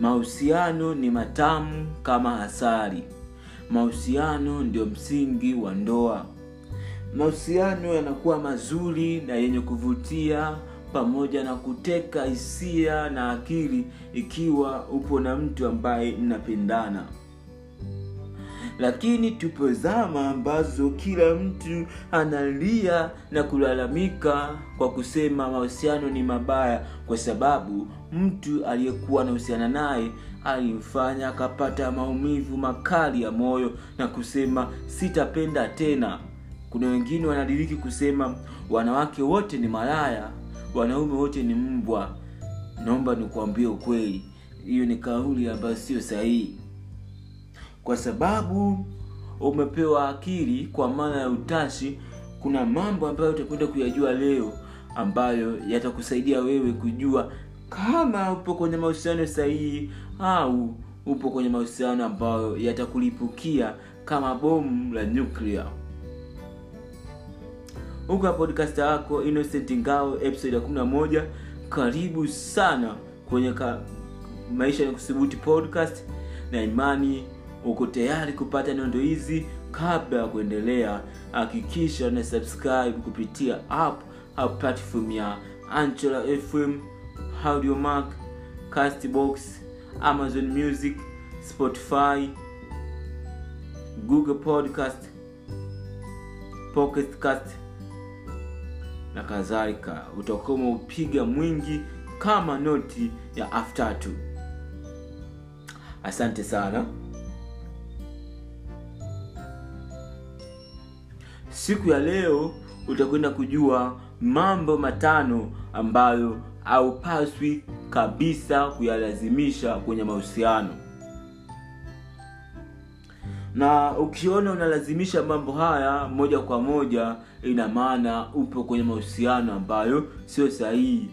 mahusiano ni matamu kama asali. Mahusiano ndio msingi wa ndoa. Mahusiano yanakuwa mazuri na yenye kuvutia pamoja na kuteka hisia na akili ikiwa upo na mtu ambaye mnapendana lakini tupo zama ambazo kila mtu analia na kulalamika kwa kusema mahusiano ni mabaya kwa sababu mtu aliyekuwa anahusiana naye alimfanya akapata maumivu makali ya moyo na kusema sitapenda tena. Kuna wengine wanadiriki kusema wanawake wote ni malaya wanaume wote ni mbwa. Naomba nikuambie ukweli hiyo ni kauli ambayo sio sahihi kwa sababu umepewa akili kwa maana ya utashi kuna mambo ambayo utakwenda kuyajua leo ambayo yatakusaidia wewe kujua kama upo kwenye mahusiano sahihi au upo kwenye mahusiano ambayo yatakulipukia kama bomu la nyuklia. Huko podcast yako innocent ngao episode ya 11 karibu sana kwenye ka, maisha ya kuthubuti podcast na imani uko tayari kupata nondo hizi kabla ya kuendelea? Hakikisha na subscribe kupitia app au platform ya anchora fm audiomark castbox amazon music spotify google podcast pocketcast na kadhalika. Utakuwa umeupiga mwingi kama noti ya aftatu asante sana siku ya leo utakwenda kujua mambo matano ambayo haupaswi kabisa kuyalazimisha kwenye mahusiano. Na ukiona unalazimisha mambo haya moja kwa moja ina maana upo kwenye mahusiano ambayo sio sahihi.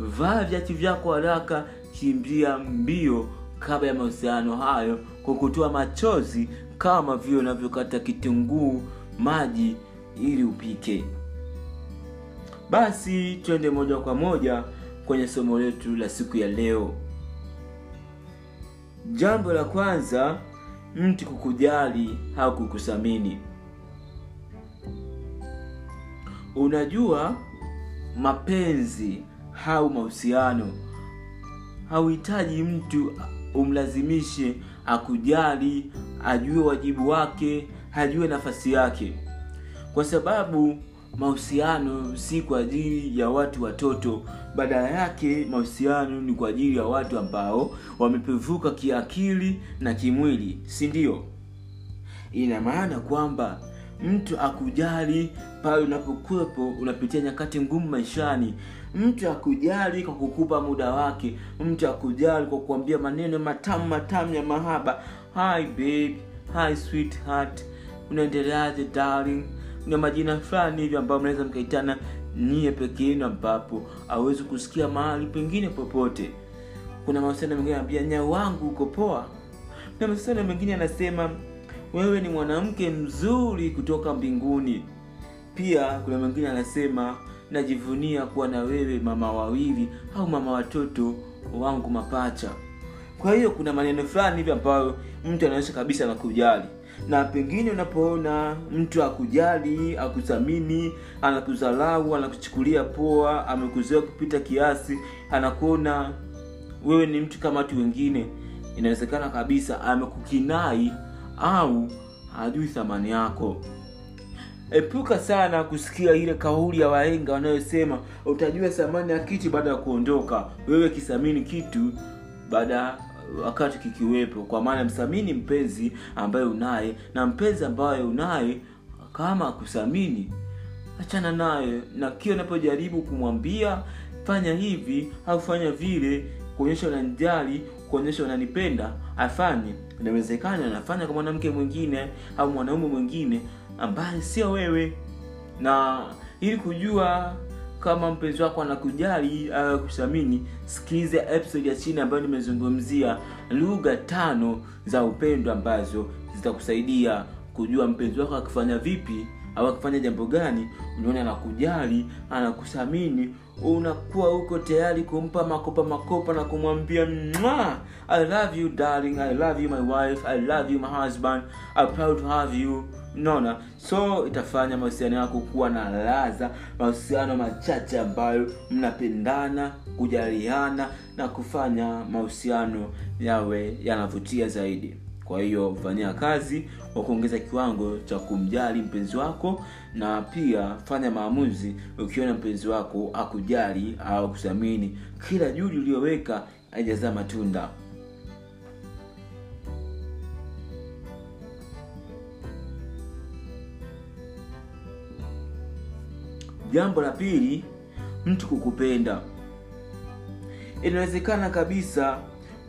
Vaa viatu vyako haraka kimbia mbio kabla ya mahusiano hayo kwa kutoa machozi kama vile unavyokata kitunguu maji ili upike. Basi twende moja kwa moja kwenye somo letu la siku ya leo. Jambo la kwanza mtu kukujali au kukuthamini unajua mapenzi au mahusiano hauhitaji mtu umlazimishe akujali ajue wajibu wake ajue nafasi yake kwa sababu mahusiano si kwa ajili ya watu watoto. Badala yake mahusiano ni kwa ajili ya watu ambao wamepevuka kiakili na kimwili si ndio? Ina maana kwamba mtu akujali pale unapokuwepo unapitia nyakati ngumu maishani. Mtu akujali kwa kukupa muda wake. Mtu akujali kwa kuambia maneno matamu matamu ya mahaba. Hi babe. Hi sweetheart. Unaendeleaje darling na majina fulani hivyo ambayo mnaweza mkaitana nyie peke yenu ambapo awezi kusikia mahali pengine popote. Kuna mahusiano mengine anambia nyao wangu uko poa? Na mahusiano mengine anasema wewe ni mwanamke mzuri kutoka mbinguni. Pia kuna mwingine anasema najivunia kuwa na wewe mama wawili au mama watoto wangu mapacha. Kwa hiyo kuna maneno fulani hivi ambayo mtu anaonyesha kabisa anakujali na pengine unapoona mtu akujali akuthamini anakudharau anakuchukulia poa amekuzoea kupita kiasi anakuona wewe ni mtu kama watu wengine inawezekana kabisa amekukinai au hajui thamani yako. Epuka sana kusikia ile kauli ya wahenga wanayosema utajua thamani ya kitu baada ya kuondoka. Wewe kithamini kitu baada wakati kikiwepo kwa maana msamini mpenzi ambaye unaye na mpenzi ambaye unaye kama akusamini achana naye. Na kila unapojaribu kumwambia fanya hivi au fanya vile kuonyesha unanijali kuonyesha unanipenda afanye. Inawezekana anafanya kwa mwanamke mwingine au mwanaume mwingine ambaye sio wewe. Na ili kujua kama mpenzi wako anakujali au kuthamini sikiliza episode ya chini ambayo nimezungumzia lugha tano za upendo ambazo zitakusaidia kujua mpenzi wako akifanya vipi au akifanya jambo gani unaona anakujali anakuthamini unakuwa uko tayari kumpa makopa makopa na kumwambia "Mwah! i love you darling i love you my wife i love you my husband I'm proud to have you naona so itafanya mahusiano yako kuwa na laza mahusiano machache ambayo mnapendana kujaliana na kufanya mahusiano yawe yanavutia zaidi. Kwa hiyo fanyia kazi wa kuongeza kiwango cha kumjali mpenzi wako na pia fanya maamuzi ukiona mpenzi wako akujali au kuthamini kila juhudi uliyoweka haijazaa matunda jambo la pili mtu kukupenda. Inawezekana kabisa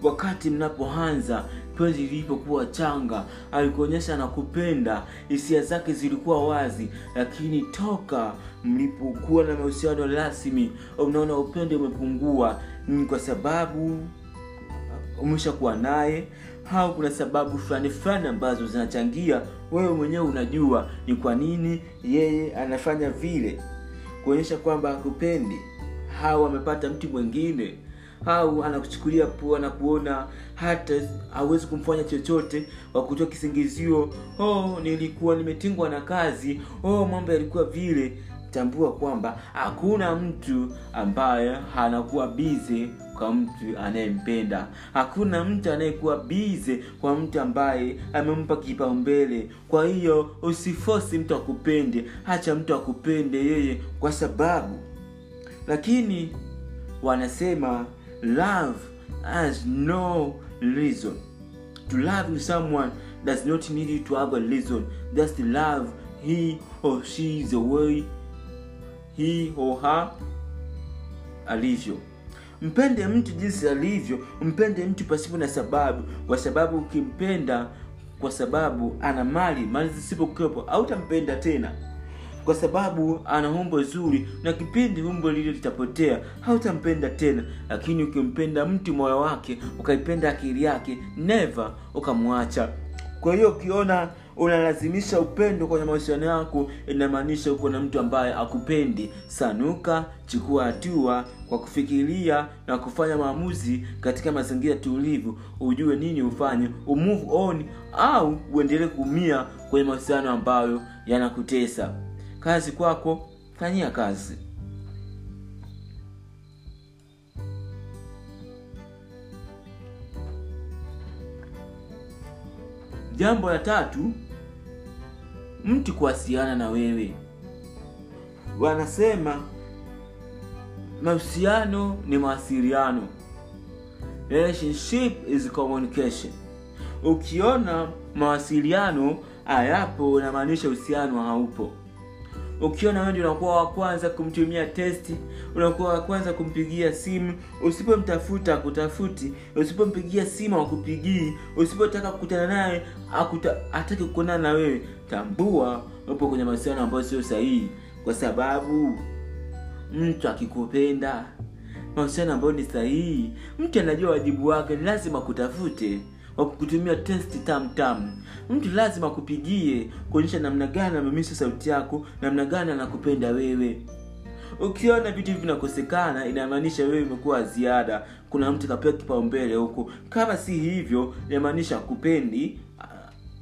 wakati mnapoanza penzi lilipokuwa changa alikuonyesha na kupenda hisia zake zilikuwa wazi lakini toka mlipokuwa na mahusiano rasmi unaona upendo umepungua ni kwa sababu umeshakuwa naye au kuna sababu fulani fulani ambazo zinachangia wewe mwenyewe unajua ni kwa nini yeye anafanya vile kuonyesha kwamba hakupendi au amepata mtu mwingine. Au anakuchukulia poa na kuona hata hawezi kumfanya chochote wa kutoa kisingizio. Oh nilikuwa nimetingwa na kazi. Oh mambo yalikuwa vile. Tambua kwamba hakuna mtu ambaye anakuwa bize kwa mtu anayempenda. Hakuna mtu anayekuwa bize kwa mtu ambaye amempa kipaumbele. Kwa hiyo usifosi mtu akupende. Hacha mtu akupende yeye kwa sababu. Lakini wanasema love has no reason. To love someone does not need you to have a reason. Just love he or she the way he or her alivyo mpende mtu jinsi alivyo mpende mtu pasipo na sababu kwa sababu ukimpenda kwa sababu ana mali mali zisipokuwepo hautampenda tena. Kwa sababu ana umbo zuri na kipindi umbo lile litapotea hautampenda tena. Lakini ukimpenda mtu moyo wake ukaipenda akili yake neva ukamwacha. Kwa hiyo ukiona unalazimisha upendo kwenye mahusiano yako inamaanisha uko na mtu ambaye akupendi. Sanuka chukua hatua kwa kufikiria na kufanya maamuzi katika mazingira tulivu. Ujue nini ufanye umove on au uendelee kuumia kwenye mahusiano ambayo yanakutesa. Kazi kwako fanyia kazi jambo la tatu mtu kuwasiliana na wewe. Wanasema mahusiano ni mawasiliano. Relationship is communication. Ukiona mawasiliano hayapo unamaanisha uhusiano haupo ukiona wewe ndio unakuwa wa kwanza kumtumia testi unakuwa wa kwanza kumpigia simu usipomtafuta akutafuti usipompigia simu akupigii usipotaka kukutana naye hataki kuonana na wewe tambua upo kwenye mahusiano ambayo sio sahihi. Kwa sababu mtu akikupenda mahusiano ambayo ni sahihi mtu anajua wajibu wake ni lazima kutafute wa kukutumia testi tam tam. Mtu lazima akupigie kuonyesha namna gani amemisi sauti yako namna gani anakupenda wewe. Ukiona vitu vinakosekana inamaanisha wewe umekuwa ziada. Kuna mtu kapewa kipaumbele huko. Kama si hivyo inamaanisha kupendi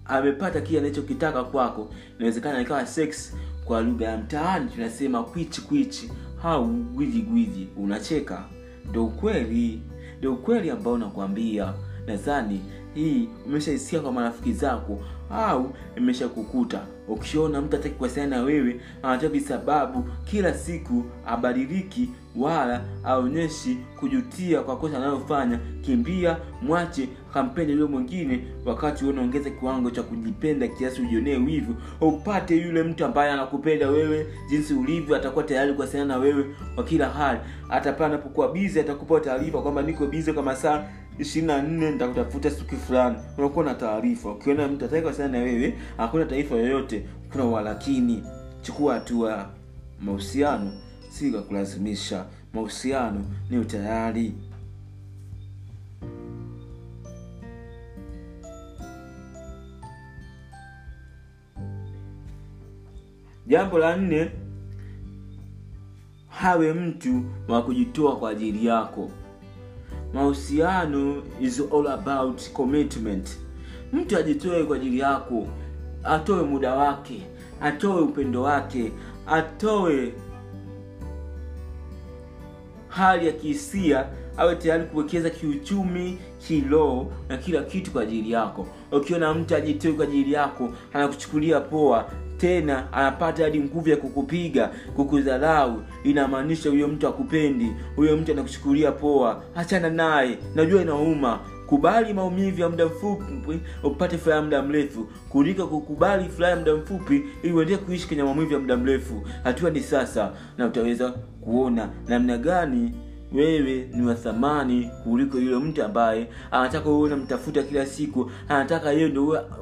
amepata kile anachokitaka kwako. Inawezekana ikawa sex kwa lugha ya mtaani tunasema kwichi kwichi au gwiji unacheka? Ndo ukweli. Ndo ukweli ambao nakwambia. Nadhani hii umeshaisikia kwa marafiki zako au imeshakukuta. Ukiona mtu ataki kuwasiliana na wewe anatoa sababu kila siku abadiliki wala aonyeshi kujutia kwa kosa anayofanya. Kimbia mwache kampeni yule mwingine wakati unaongeza kiwango cha kujipenda kiasi ujionee wivu. Upate yule mtu ambaye anakupenda wewe jinsi ulivyo atakuwa tayari kuwasiliana na wewe kwa kila hali. Hata pale anapokuwa bizi atakupa taarifa kwamba niko bizi kwa masaa ishirini na nne nitakutafuta siku fulani. Unakuwa na taarifa. Ukiona mtu ataki na wewe hakuna taarifa yoyote. Kuna walakini chukua hatua. Mahusiano si kwa mahusiano ni utayari. Jambo la nne hawe mtu wa kujitoa kwa ajili yako mahusiano is all about commitment. Mtu ajitoe kwa ajili yako atoe muda wake atoe upendo wake atoe hali ya kihisia awe tayari kuwekeza kiuchumi kiroho na kila kitu kwa ajili yako. Ukiona mtu ajitoe kwa ajili yako anakuchukulia poa tena anapata hadi nguvu ya kukupiga kukudharau. Inamaanisha huyo mtu akupendi huyo mtu anakuchukulia poa. Achana naye najua inauma. Kubali maumivu ya muda mfupi upate furaha ya muda mrefu. Kuliko kukubali furaha ya muda mfupi ili uendelee kuishi kwenye maumivu ya muda mrefu. Hatua ni sasa na utaweza kuona namna gani wewe ni wa thamani kuliko yule mtu ambaye anataka wewe unamtafuta kila siku anataka yeye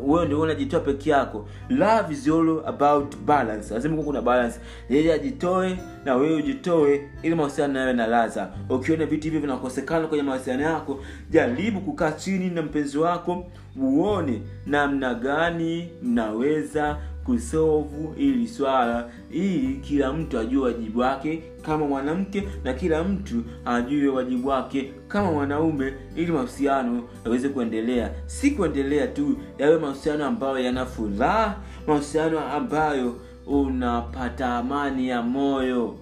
wewe ndio unajitoa peke yako. Love is all about balance. Lazima kuna balance. Yeye ajitoe na wewe ujitoe ili mahusiano yawe na laza ukiona vitu hivyo vinakosekana kwenye mahusiano yako jaribu kukaa chini na mpenzi wako uone namna gani mnaweza kusovu ili swala ili kila mtu ajue wajibu wake kama mwanamke na kila mtu ajue wajibu wake kama mwanaume ili mahusiano yaweze kuendelea. Si kuendelea tu yawe mahusiano ambayo yana furaha mahusiano ambayo unapata amani ya moyo.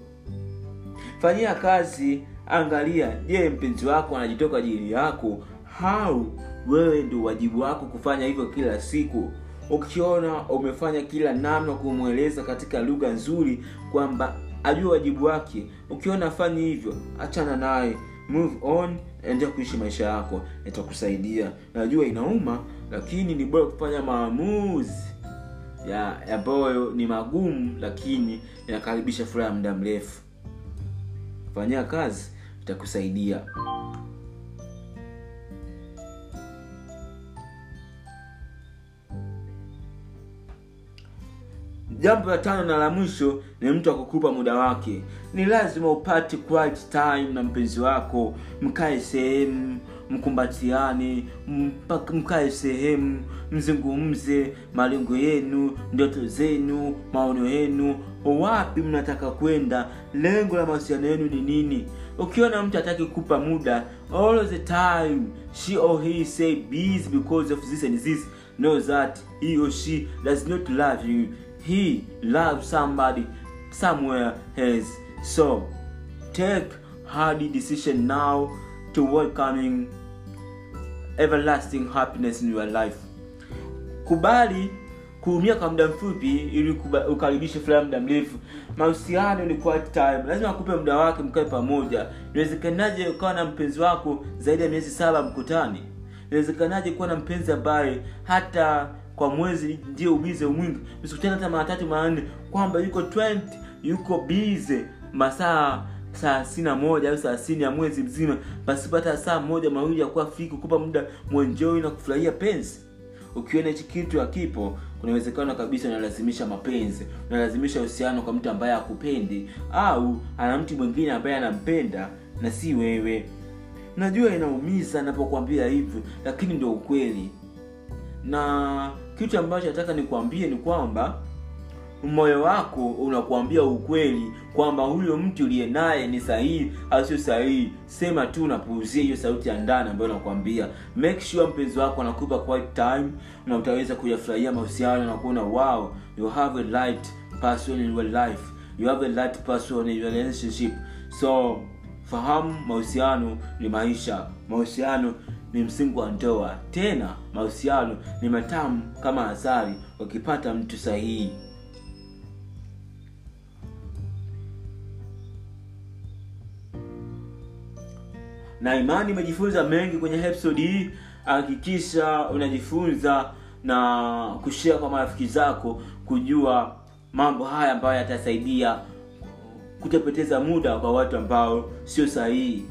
Fanyia kazi angalia je mpenzi wako anajitoka ajili yako? Au wewe ndio wajibu wako kufanya hivyo kila siku ukiona umefanya kila namna kumweleza katika lugha nzuri kwamba ajue wajibu wake. Ukiona afanyi hivyo achana naye. Move on endelea kuishi maisha yako. Itakusaidia. Najua inauma lakini ni bora kufanya maamuzi ya ambayo ni magumu lakini yanakaribisha furaha ya muda mrefu. Fanyia kazi itakusaidia jambo la tano na la mwisho ni mtu akukupa muda wake. Ni lazima upate quality time na mpenzi wako. Mkae sehemu mkumbatiane mkae sehemu mzungumze malengo yenu ndoto zenu maono yenu. Wapi mnataka kwenda? Lengo la mahusiano yenu ni nini? Ukiona mtu ataki kupa muda all the time she or he say because of this and this. Know that he or she does not love you he loves somebody somewhere else. So take hard decision now to welcoming everlasting happiness in your life. Kubali kuumia kwa muda mfupi ili ukaribishe furaha muda mrefu. Mahusiano ni quality time. Lazima akupe muda wake mkae pamoja. Inawezekanaje ukawa na mpenzi wako zaidi ya miezi saba mkutani? Inawezekanaje kuwa na mpenzi ambaye hata kwa mwezi ndio ubize mwingi msikutana hata mara tatu mara nne kwamba yuko 20 yuko bize masaa thelathini na moja au thelathini ya mwezi mzima. Pasipata saa moja mawili ya kuwa fiki kukupa muda mwenjoi na kufurahia penzi. Ukiona hichi kitu hakipo kuna uwezekano kabisa unalazimisha mapenzi unalazimisha uhusiano kwa mtu ambaye akupendi au ana mtu mwingine ambaye anampenda na si wewe. Najua inaumiza napokuambia hivyo lakini ndio ukweli. Na kitu ambacho nataka nikwambie ni kwamba moyo wako unakuambia ukweli kwamba huyo mtu uliye naye ni sahihi au sio sahihi. Sema tu unapuuzia hiyo sauti ya ndani ambayo nakwambia make sure mpenzi wako anakupa quiet time na utaweza kuyafurahia mahusiano na kuona wow you have a light person in your life. You have a light person in your relationship. So fahamu mahusiano ni maisha. Mahusiano ni msingi wa ndoa. Tena mahusiano ni matamu kama asari wakipata mtu sahihi. Na imani umejifunza mengi kwenye episode hii. Hakikisha unajifunza na kushea kwa marafiki zako kujua mambo haya ambayo yatasaidia kutopoteza muda kwa watu ambao sio sahihi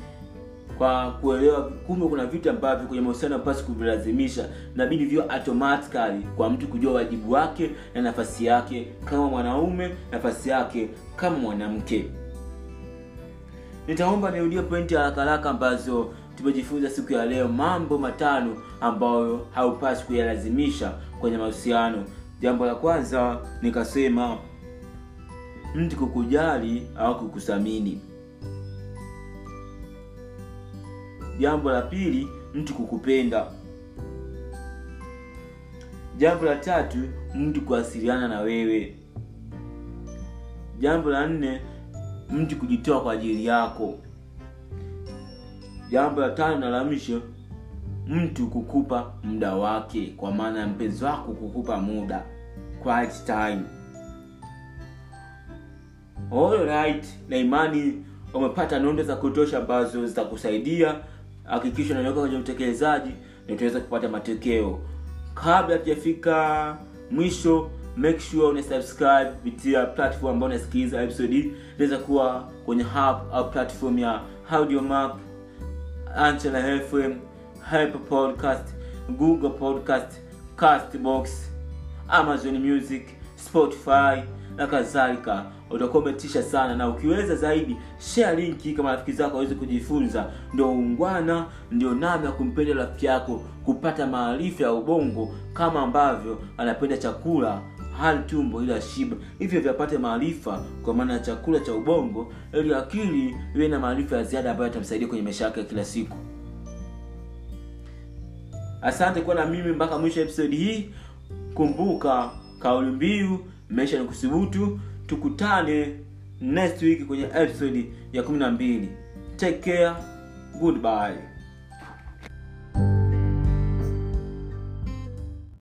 kwa kuelewa kumbe kuna vitu ambavyo kwenye mahusiano pasi kuvilazimisha. Nabidi vyo automatically kwa mtu kujua wajibu wake na nafasi yake kama mwanaume nafasi yake kama mwanamke. Nitaomba nirudie pointi ya haraka ambazo tumejifunza siku ya leo. Mambo matano ambayo haupasi kuyalazimisha kwenye mahusiano. Jambo la kwanza nikasema mtu kukujali au kukuthamini jambo la pili mtu kukupenda. Jambo la tatu mtu kuwasiliana na wewe. Jambo la nne mtu kujitoa kwa ajili yako. Jambo la tano na la mwisho mtu kukupa muda wake kwa maana ya mpenzi wako kukupa muda. Quality time. Alright na imani umepata nondo za kutosha ambazo zitakusaidia hakikisha unaweka kwenye utekelezaji nitaweza kupata matokeo kabla tujafika mwisho make sure una subscribe kupitia platform ambayo unasikiliza episode hii inaweza kuwa kwenye hub au platform ya audiomap anchela FM, Hyper Podcast, Google Podcast, Castbox, Amazon Music, Spotify na kadhalika. Utakuwa umetisha sana, na ukiweza zaidi share linki kama rafiki zako waweze kujifunza. Ndio ungwana, ndio namna ya kumpenda rafiki yako kupata maarifa ya ubongo kama ambavyo anapenda chakula hali tumbo ili ashiba hivyo vyapate maarifa kwa maana ya chakula cha ubongo ili akili iwe na maarifa ya ziada ambayo yatamsaidia kwenye maisha yake ya kila siku. Asante kuwa na mimi mpaka mwisho episodi hii. Kumbuka kauli mbiu maisha ni kuthubutu tukutane next week kwenye episode ya kumi na mbili. Take care. Goodbye